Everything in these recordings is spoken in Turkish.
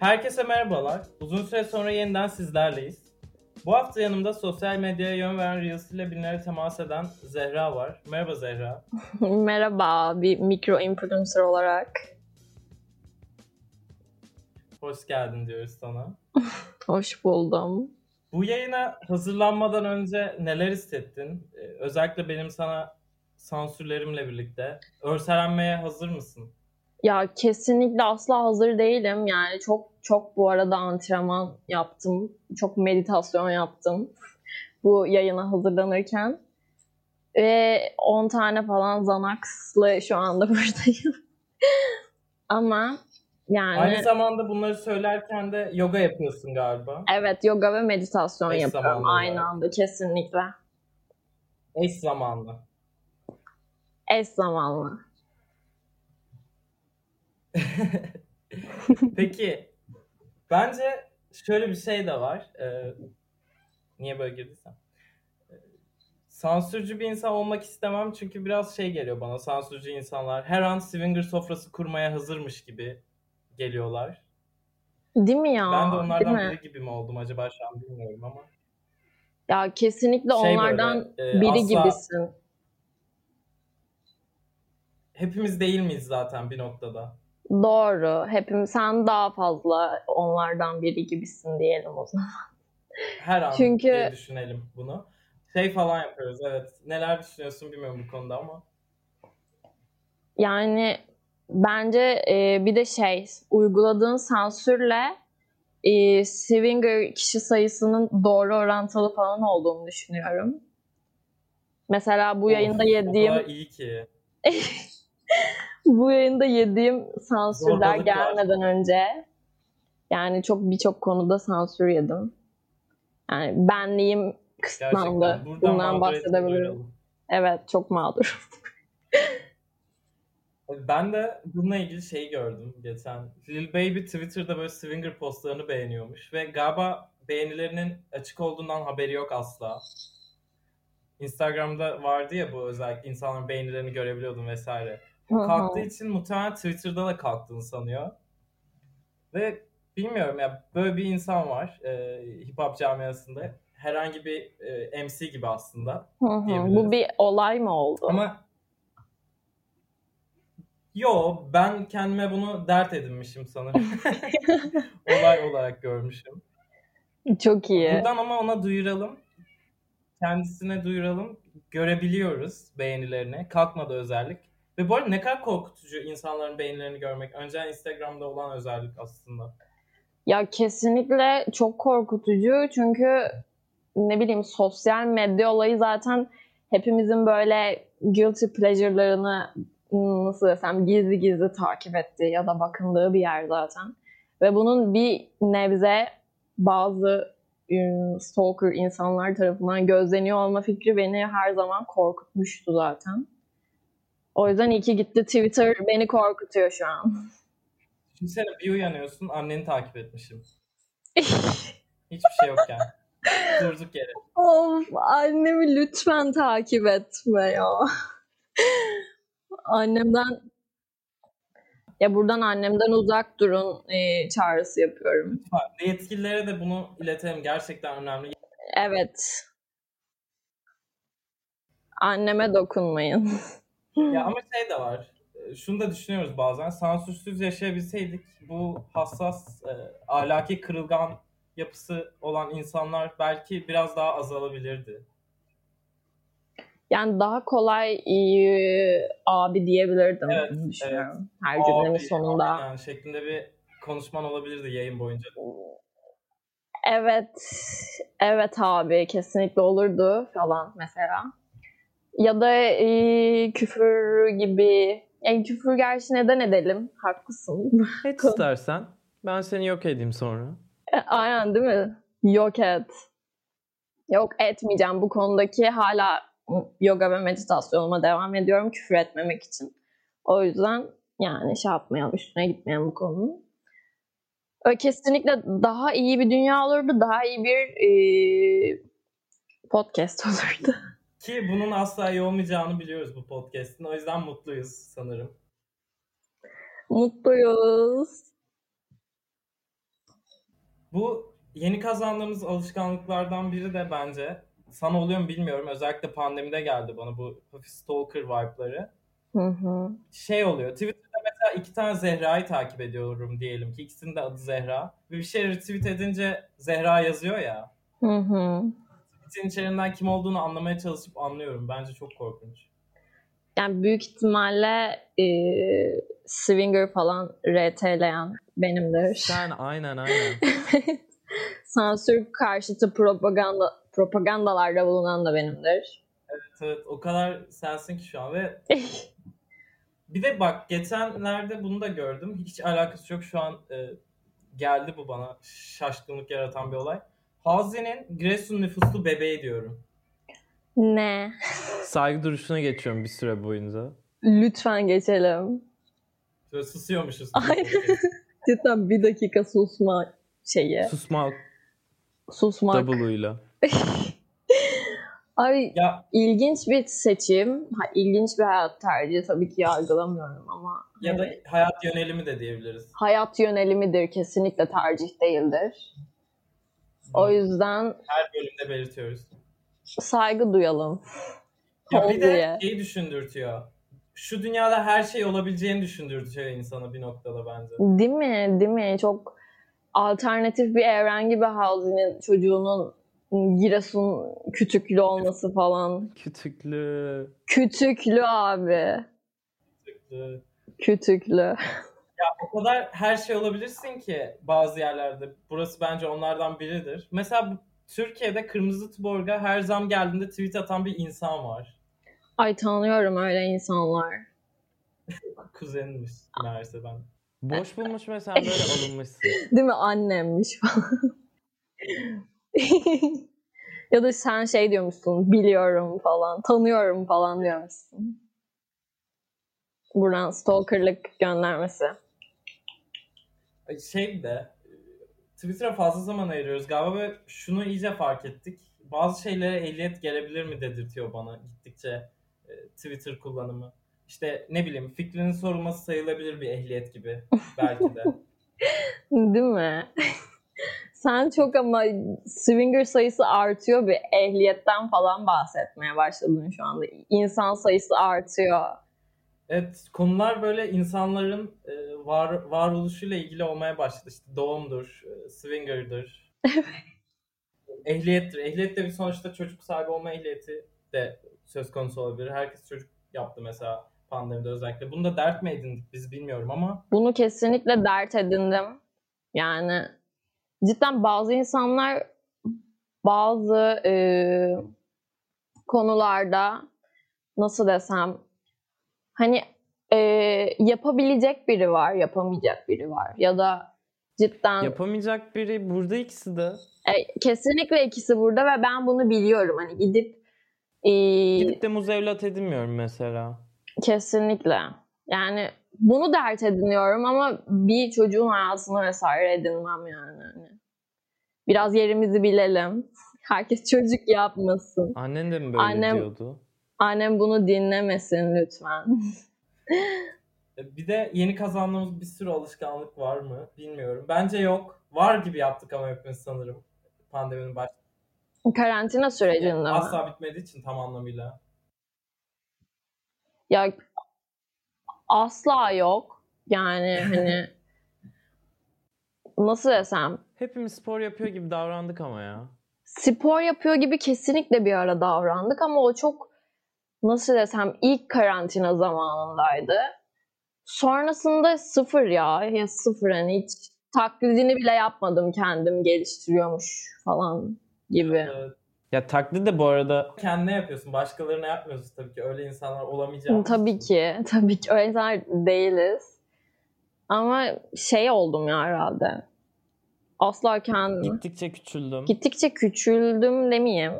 Herkese merhabalar. Uzun süre sonra yeniden sizlerleyiz. Bu hafta yanımda sosyal medyaya yön veren Reels ile binlere temas eden Zehra var. Merhaba Zehra. Merhaba, bir mikro influencer olarak. Hoş geldin diyoruz sana. Hoş buldum. Bu yayına hazırlanmadan önce neler hissettin? Ee, özellikle benim sana sansürlerimle birlikte. Örselenmeye hazır mısın? Ya kesinlikle asla hazır değilim. Yani çok çok bu arada antrenman yaptım. Çok meditasyon yaptım. Bu yayına hazırlanırken. Ve 10 tane falan Xanax'lı şu anda buradayım. Ama yani Aynı zamanda bunları söylerken de yoga yapıyorsun galiba. evet yoga ve meditasyon Eş yapıyorum aynı olarak. anda kesinlikle. Eş zamanlı. Eş zamanlı. Peki bence şöyle bir şey de var. Ee, niye böyle girdiysem. Ee, sansürcü bir insan olmak istemem çünkü biraz şey geliyor bana. Sansürcü insanlar her an swinger sofrası kurmaya hazırmış gibi geliyorlar. Değil mi ya? ben de onlardan biri gibi mi oldum acaba şu an bilmiyorum ama. Ya kesinlikle Şey onlardan böyle, e, biri asla- gibisin. Hepimiz değil miyiz zaten bir noktada? Doğru. Hepimiz sen daha fazla onlardan biri gibisin diyelim o zaman. Her an Çünkü- diye düşünelim bunu. Şey falan yapıyoruz evet. Neler düşünüyorsun bilmiyorum bu konuda ama. Yani bence e, bir de şey uyguladığın sansürle e, swinger kişi sayısının doğru orantılı falan olduğunu düşünüyorum. Mesela bu yayında Of, yediğim iyi ki. bu yayında yediğim sansürler Zorbalık var. gelmeden önce yani çok birçok konuda sansür yedim. Yani benliğim kısıtlandı. Bundan bahsedebilirim. Evet çok mağdur. Ben de bununla ilgili şeyi gördüm geçen. Lil Baby Twitter'da böyle swinger postlarını beğeniyormuş ve galiba beğenilerinin açık olduğundan haberi yok asla. Instagram'da vardı ya bu özellikle insanların beğenilerini görebiliyordum vesaire. Kalktığı için muhtemelen Twitter'da da kalktığını sanıyor. Ve bilmiyorum ya böyle bir insan var e, hip hop camiasında. Herhangi bir e, MC gibi aslında. Hı hı. diyebiliriz. Bu bir olay mı oldu? Ama yo ben kendime bunu dert edinmişim sanırım. Olay olarak görmüşüm. Çok iyi. Buradan ama ona duyuralım. Kendisine duyuralım. Görebiliyoruz beğenilerini. Kalkmadı özellik. Ve bu arada ne kadar korkutucu insanların beğenilerini görmek. Önceden Instagram'da olan özellik aslında. Ya kesinlikle çok korkutucu çünkü ne bileyim sosyal medya olayı zaten hepimizin böyle guilty pleasure'larını hmm, nasıl desem gizli gizli takip ettiği ya da bakındığı bir yer zaten. Ve bunun bir nebze bazı ım, stalker insanlar tarafından gözleniyor olma fikri beni her zaman korkutmuştu zaten. O yüzden iyi ki gitti Twitter beni korkutuyor şu an. Düşünsene bir uyanıyorsun anneni takip etmişim. Hiçbir şey yokken. Durduk yere. Of annemi lütfen takip etme ya. Annemden ya buradan annemden uzak durun e, çağrısı yapıyorum. Lütfen. Yetkililere de bunu iletelim. Gerçekten önemli. Evet. Anneme dokunmayın. Ya ama şey de var. e, Şunu da düşünüyoruz bazen. Sansürsüz yaşayabilseydik bu hassas, e, ahlaki kırılgan yapısı olan insanlar belki biraz daha azalabilirdi. Yani daha kolay e, abi diyebilirdim Evet, düşünüyorum. Her Abi, cümlemin sonunda. aynen şeklinde bir konuşman olabilirdi yayın boyunca. Evet, evet abi kesinlikle olurdu falan mesela. Ya da e, küfür gibi. Yani küfür gerçi neden edelim? Haklısın. Et istersen. Ben seni yok edeyim sonra. Aynen değil mi? Yok et. Yok etmeyeceğim. Bu konudaki hala yoga ve meditasyonuma devam ediyorum küfür etmemek için. O yüzden yani şey yapmayalım, üstüne gitmeyelim bu konunun. Kesinlikle daha iyi bir dünya olurdu, daha iyi bir e, podcast olurdu. Ki bunun asla iyi olmayacağını biliyoruz bu podcast'in. O yüzden mutluyuz sanırım. Mutluyuz. Bu yeni kazandığımız alışkanlıklardan biri de bence sana oluyor mu bilmiyorum. Özellikle pandemide geldi bana bu hafif stalker vibe'ları. Hı hı. Şey oluyor. Twitter'da mesela iki tane Zehra'yı takip ediyorum diyelim ki. ikisinin de adı Zehra. Ve bir şey retweet edince Zehra yazıyor ya. Hı hı. Tweet'in içeriğinden kim olduğunu anlamaya çalışıp anlıyorum. Bence çok korkunç. Yani büyük ihtimalle e, Swinger falan RT'leyen benimdir. Sen aynen aynen. Sansür karşıtı propaganda propagandalarda bulunan da benimdir. Evet, evet o kadar sensin ki şu an ve bir de bak geçenlerde bunu da gördüm. Hiç alakası yok şu an e, geldi bu bana şaşkınlık yaratan bir olay. Hazi'nin Giresun nüfuslu bebeği diyorum. Ne? Saygı duruşuna geçiyorum bir süre boyunca. Lütfen geçelim. Böyle susuyormuşuz. Aynen. Cidden bir dakika susma şeyi. Susmak Susmak. double'uyla. Ay ya ilginç bir seçim. Ha, ilginç bir hayat tercihi tabii ki yargılamıyorum ama ya da hayat yönelimi de diyebiliriz. hayat yönelimidir kesinlikle tercih değildir. O yüzden Her bölümde belirtiyoruz. saygı duyalım. Ya bir de ya. şeyi düşündürtüyor. Şu dünyada her şey olabileceğini düşündürtüyor insana bir noktada bence. Değil mi? Değil mi? Çok alternatif bir evren gibi Halsey'nin çocuğunun Giresun kütüklü olması falan. Kütüklü. Kütüklü abi. Ee, Kütüklü. O kadar her şey olabilirsin ki bazı yerlerde. Burası bence onlardan biridir. Mesela bu, Türkiye'de Kırmızı Tuborg'a her zam geldiğinde tweet atan bir insan var. Ay tanıyorum öyle insanlar. Kuzenmiş meğerse ben. Boş bulmuş ve sen böyle alınmışsın. Değil mi? Annemmiş falan. ya da sen şey diyormuşsun, biliyorum falan, tanıyorum falan diyormuşsun. Buradan stalkerlık göndermesi. Şey de e, Twitter'a fazla zaman ayırıyoruz galiba ve şunu iyice fark ettik. Bazı şeylere ehliyet gelebilir mi dedirtiyor bana gittikçe e, Twitter kullanımı. İşte ne bileyim fikrinin sorulması sayılabilir bir ehliyet gibi belki de. Değil mi? Sen çok ama swinger sayısı artıyor bir ehliyetten falan bahsetmeye başladın şu anda. İnsan sayısı artıyor. Evet konular böyle insanların e, var varoluşuyla ilgili olmaya başladı. İşte doğumdur, e, swinger'dır. Ehliyettir. Ehliyet de bir sonuçta çocuk sahibi olma ehliyeti de söz konusu olabilir. Herkes çocuk yaptı mesela pandemide özellikle. Bunu da dert mi edindik biz bilmiyorum ama Bunu kesinlikle dert edindim. Yani cidden bazı insanlar bazı e, konularda nasıl desem hani e, yapabilecek biri var, yapamayacak biri var. Ya da cidden Yapamayacak biri burada ikisi de. e, kesinlikle ikisi burada ve ben bunu biliyorum. Hani gidip e, Gidip de muz evlat edinmiyorum mesela. Kesinlikle. Yani bunu dert ediniyorum ama bir çocuğun hayatını vesaire edinmem yani. Hani Biraz yerimizi bilelim. Herkes çocuk yapmasın. Annen de mi böyle Annem- diyordu? Annem bunu dinlemesin lütfen. e, bir de yeni kazandığımız bir sürü alışkanlık var mı bilmiyorum. Bence yok. Var gibi yaptık ama hepimiz sanırım pandeminin baş Karantina sürecinde mi? asla bitmediği için tam anlamıyla. Ya asla yok. Yani hani nasıl desem Hepimiz spor yapıyor gibi davrandık ama ya. spor yapıyor gibi kesinlikle bir ara davrandık ama o çok nasıl desem ilk karantina zamanındaydı. Sonrasında sıfır ya. Ya sıfır hani hiç taklidini bile yapmadım kendim geliştiriyormuş falan gibi. Ya taklit de bu arada kendine yapıyorsun. Başkalarına yapmıyorsun tabii ki. Öyle insanlar olamayacağımız Tabii ki. Tabii ki öyle insanlar değiliz. Ama şey oldum ya herhalde. Asla kendim. gittikçe küçüldüm. Gittikçe küçüldüm demeyeyim.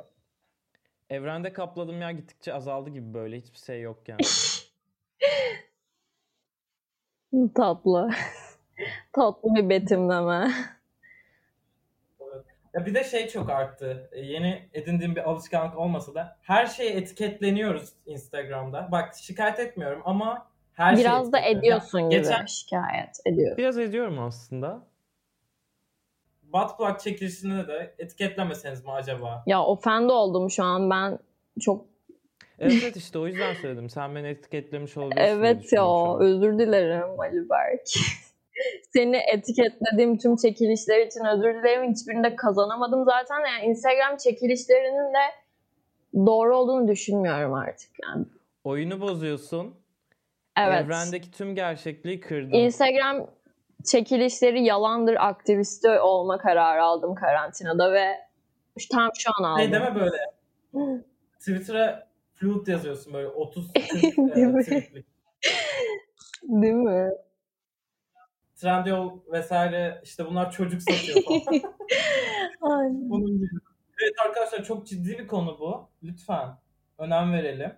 Evrende kapladığım yer gittikçe azaldı gibi böyle. Hiçbir şey yok yani. Tatlı. Tatlı bir betimleme. Ya bir de şey çok arttı. E, Yeni edindiğim bir alışkanlık olmasa da her şeye etiketleniyoruz Instagram'da. Bak şikayet etmiyorum ama her şey Biraz da ediyorsun Ya gibi Geçen şikayet ediyorsun. Biraz ediyorum aslında. Butt plug çekilişini de etiketlemeseniz mi acaba? Ya ofend oldum şu an ben çok Evet işte o yüzden söyledim. Sen beni etiketlemiş olabilirsin evet ya özür dilerim Ali Berk. Seni etiketlediğim tüm çekilişler için özür dilerim. Hiçbirinde kazanamadım zaten. Yani Instagram çekilişlerinin de doğru olduğunu düşünmüyorum artık yani. Oyunu bozuyorsun. Evet. Evrendeki tüm gerçekliği kırdın. Instagram çekilişleri yalandır aktivisti olma kararı aldım karantinada ve tam şu an aldım. Şey deme böyle. Twitter'a flute yazıyorsun böyle 30 40 Değil mi? e. Değil mi? Trendyol vesaire işte bunlar çocuk satıyor falan. Bunun gibi. Evet arkadaşlar çok ciddi bir konu bu. Lütfen önem verelim.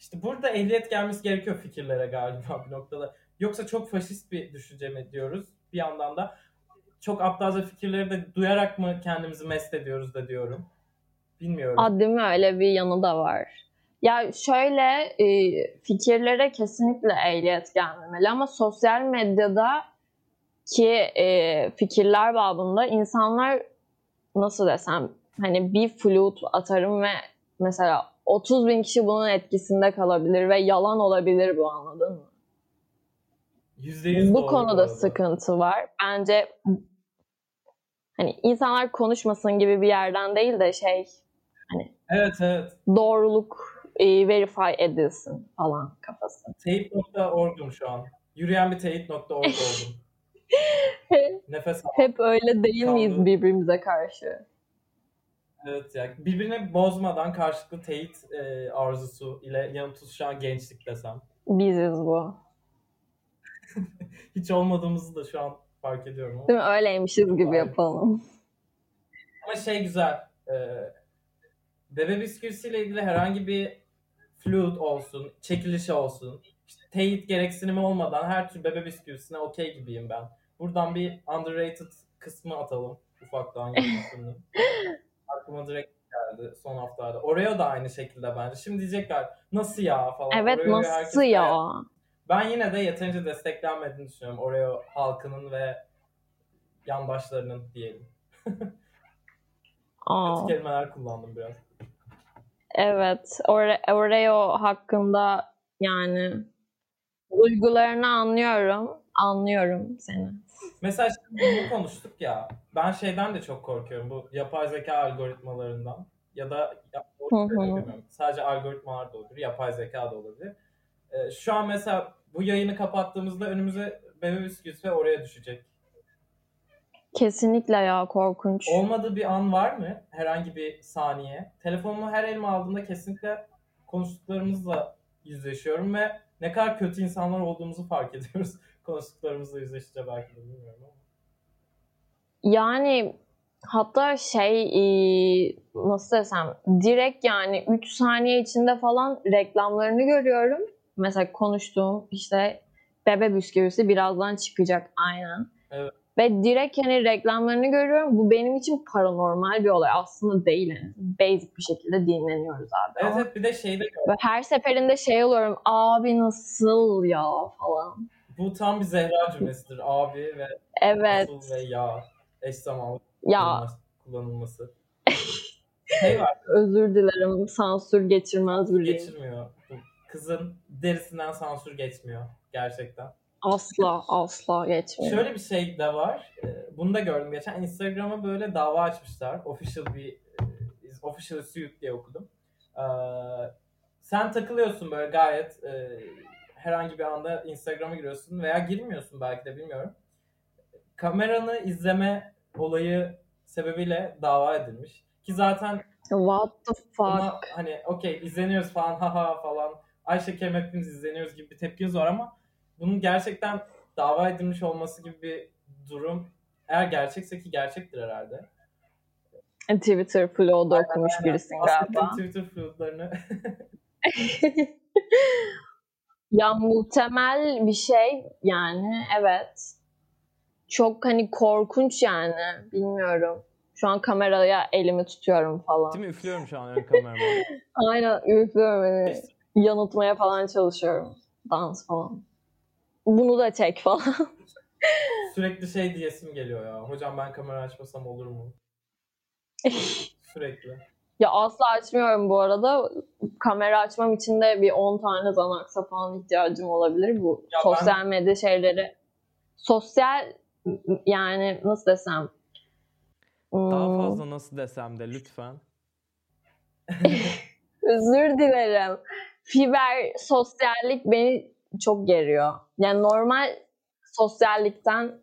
İşte burada ehliyet gelmesi gerekiyor fikirlere galiba bir noktada. Yoksa çok faşist bir düşünce mi diyoruz? Bir yandan da çok aptalca fikirleri de duyarak mı kendimizi mest ediyoruz da diyorum. Bilmiyorum. Aa, değil mi? Öyle bir yanı da var. Ya şöyle e, fikirlere kesinlikle ehliyet gelmemeli ama sosyal medyada ki e, fikirler babında insanlar nasıl desem hani bir flute atarım ve mesela 30 bin kişi bunun etkisinde kalabilir ve yalan olabilir bu anladın mı? %100 bu konuda arada. sıkıntı var. Bence hani insanlar konuşmasın gibi bir yerden değil de şey Evet evet. doğruluk e, verify edilsin falan kafası. Teyit.org'um şu an. Yürüyen bir teyit.org oldum. Nefes al. Hep öyle değil miyiz Kaldı. birbirimize karşı? Evet ya. Birbirini bozmadan karşılıklı teyit e, arzusu ile yanıp tutuşan gençlik desem. Biziz bu. Hiç olmadığımızı da şu an fark ediyorum ama. Değil mi? Öyleymişiz gibi Aynen. yapalım. Ama şey güzel. E, bebe bisküvisiyle ilgili herhangi bir flute olsun, çekilişi olsun, işte teyit gereksinimi olmadan her tür bebe bisküvisine okey gibiyim ben. Buradan bir underrated kısmı atalım ufaktan. Aklıma direkt geldi son haftalarda. Oreo da aynı şekilde bence. Şimdi diyecekler nasıl ya falan. Evet Oreo'yu nasıl ya? beğen- Ben yine de yeterince desteklenmediğini düşünüyorum Oreo halkının ve yandaşlarının diyelim. Aa, Kötü kelimeler kullandım biraz. evet. Ore- Oreo hakkında yani duygularını anlıyorum. Anlıyorum seni. Mesela şimdi bunu konuştuk ya. Ben şeyden de çok korkuyorum. Bu yapay zeka algoritmalarından. Ya da ya, sadece algoritmalar da olabilir. Yapay zeka da olabilir. Ee, şu an mesela bu yayını kapattığımızda önümüze bebe bisküvisi ve oraya düşecek. Kesinlikle ya korkunç. Olmadığı bir an var mı? Herhangi bir saniye. Telefonumu her elime aldığımda kesinlikle konuştuklarımızla yüzleşiyorum ve ne kadar kötü insanlar olduğumuzu fark ediyoruz. Konuştuklarımızla yüzleşince belki de bilmiyorum ama. Yani hatta şey e, nasıl desem direkt yani 3 saniye içinde falan reklamlarını görüyorum. Mesela konuştuğum işte bebe bisküvisi birazdan çıkacak aynen. Evet. Ve direkt hani reklamlarını görüyorum. Bu benim için paranormal bir olay. Aslında değil. Yani. Basic bir şekilde dinleniyoruz abi. Evet, evet bir de şeyde ve her seferinde şey oluyorum. Abi nasıl ya falan. Bu tam bir Zehra cümlesidir. Abi ve Evet. ve ya eş zamanlı Ya kullanılması- şey var özür dilerim. Sansür geçirmez biriyim. geçirmiyor. Kızın derisinden sansür geçmiyor gerçekten. Asla asla geçmiyor. Şöyle bir şey de var. Ee, Bunu da gördüm geçen. Instagram'a böyle dava açmışlar. Official bir e, official suit diye okudum. Ee, sen takılıyorsun böyle gayet e, herhangi bir anda Instagram'a giriyorsun veya girmiyorsun belki de bilmiyorum. Kameranı izleme olayı sebebiyle dava edilmiş. Ki zaten What the fuck? hani okey izleniyoruz falan haha falan. Ayşe Kerem hepimiz izleniyoruz gibi bir tepkiniz var ama bunun gerçekten dava edilmiş olması gibi bir durum eğer gerçekse ki gerçektir herhalde. Twitter flow'da okumuş Aslında galiba. Twitter floodlarını ya muhtemel bir şey yani evet. Çok hani korkunç yani bilmiyorum. Şu an kameraya elimi tutuyorum falan. Değil mi? Üflüyorum şu an ön kamerama. Aynen üflüyorum hani yanıltmaya falan çalışıyorum. Dans falan. Bunu da çek falan. Sürekli şey diyesim geliyor ya. Hocam ben kamera açmasam olur mu? Sürekli. Ya asla açmıyorum bu arada. Kamera açmam için de bir 10 tane Xanax'a falan ihtiyacım olabilir bu Ya sosyal medya şeyleri. Sosyal yani nasıl desem Daha hmm, fazla nasıl desem de lütfen. Özür dilerim. Fiber sosyallik beni çok geriyor. Yani normal sosyallikten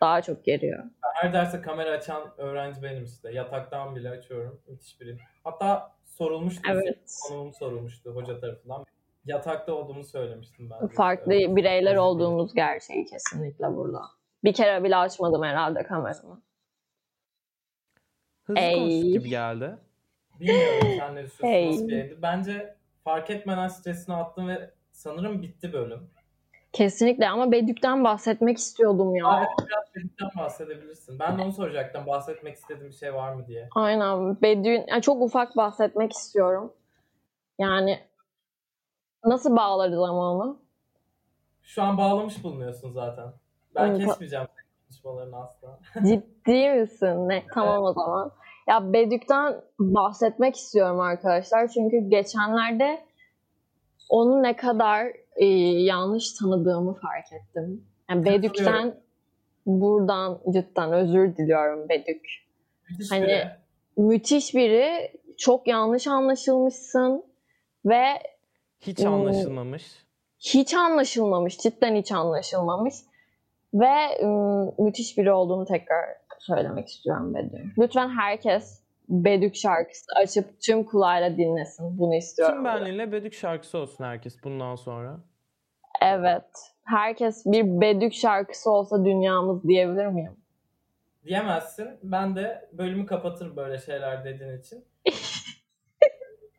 daha çok geriyor. Her derse kamera açan öğrenci benim işte. Yataktan bile açıyorum. Müthiş biri. Hatta sorulmuştu. Evet. Konumum sorulmuştu hoca tarafından. Yatakta olduğumu söylemiştim ben. de. Farklı Evet. bireyler Özür olduğumuz gerçeği kesinlikle burada. Bir kere bile açmadım herhalde kameramı. Hızlı Ey. konuştuk gibi geldi. Bilmiyorum sen Hey. nasıl bir yayındı? Bence fark etmeden stresini attım ve sanırım bitti bölüm. Kesinlikle ama Bedük'ten bahsetmek istiyordum ya. Aa, biraz Bedük'ten bahsedebilirsin. Ben de onu soracaktım. Bahsetmek istediğim bir şey var mı diye. Aynen. Bedük'ün yani çok ufak bahsetmek istiyorum. Yani nasıl bağlarız ama onu? Şu an bağlamış bulunuyorsun zaten. Ben Evet. kesmeyeceğim senin konuşmalarını asla. Ciddi misin? Ne? Tamam o zaman. Ya Bedük'ten bahsetmek istiyorum arkadaşlar. Çünkü geçenlerde onu ne kadar e, yanlış tanıdığımı fark ettim. Yani Bedük'ten buradan cidden özür diliyorum Bedük. Müthiş Hani- biri. Müthiş biri. Çok yanlış anlaşılmışsın ve Hiç Hmm. anlaşılmamış. hiç anlaşılmamış. Cidden hiç anlaşılmamış. Ve müthiş biri olduğunu tekrar söylemek istiyorum Bedük. Lütfen herkes Bedük şarkısı açıp tüm kulağıyla dinlesin. Bunu istiyorum. Kim benliğiyle Bedük şarkısı olsun herkes bundan sonra. Evet. Herkes bir Bedük şarkısı olsa dünyamız diyebilir miyim? Diyemezsin. Ben de bölümü kapatırım böyle şeyler dediğin için.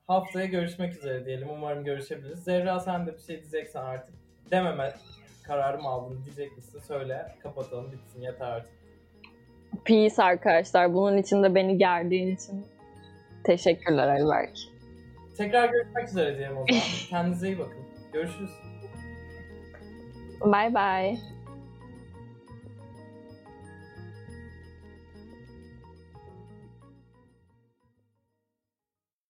Haftaya görüşmek üzere diyelim. Umarım görüşebiliriz. Zerra sen de bir şey diyeceksen artık. Dememe kararımı aldın diyecek misin? Söyle. Kapatalım bitsin yeter artık. Peace arkadaşlar. Bunun için de beni gerdiğin için teşekkürler Ayberk. Tekrar görüşmek üzere diyelim o zaman. Kendinize iyi bakın. Görüşürüz. Bye bye.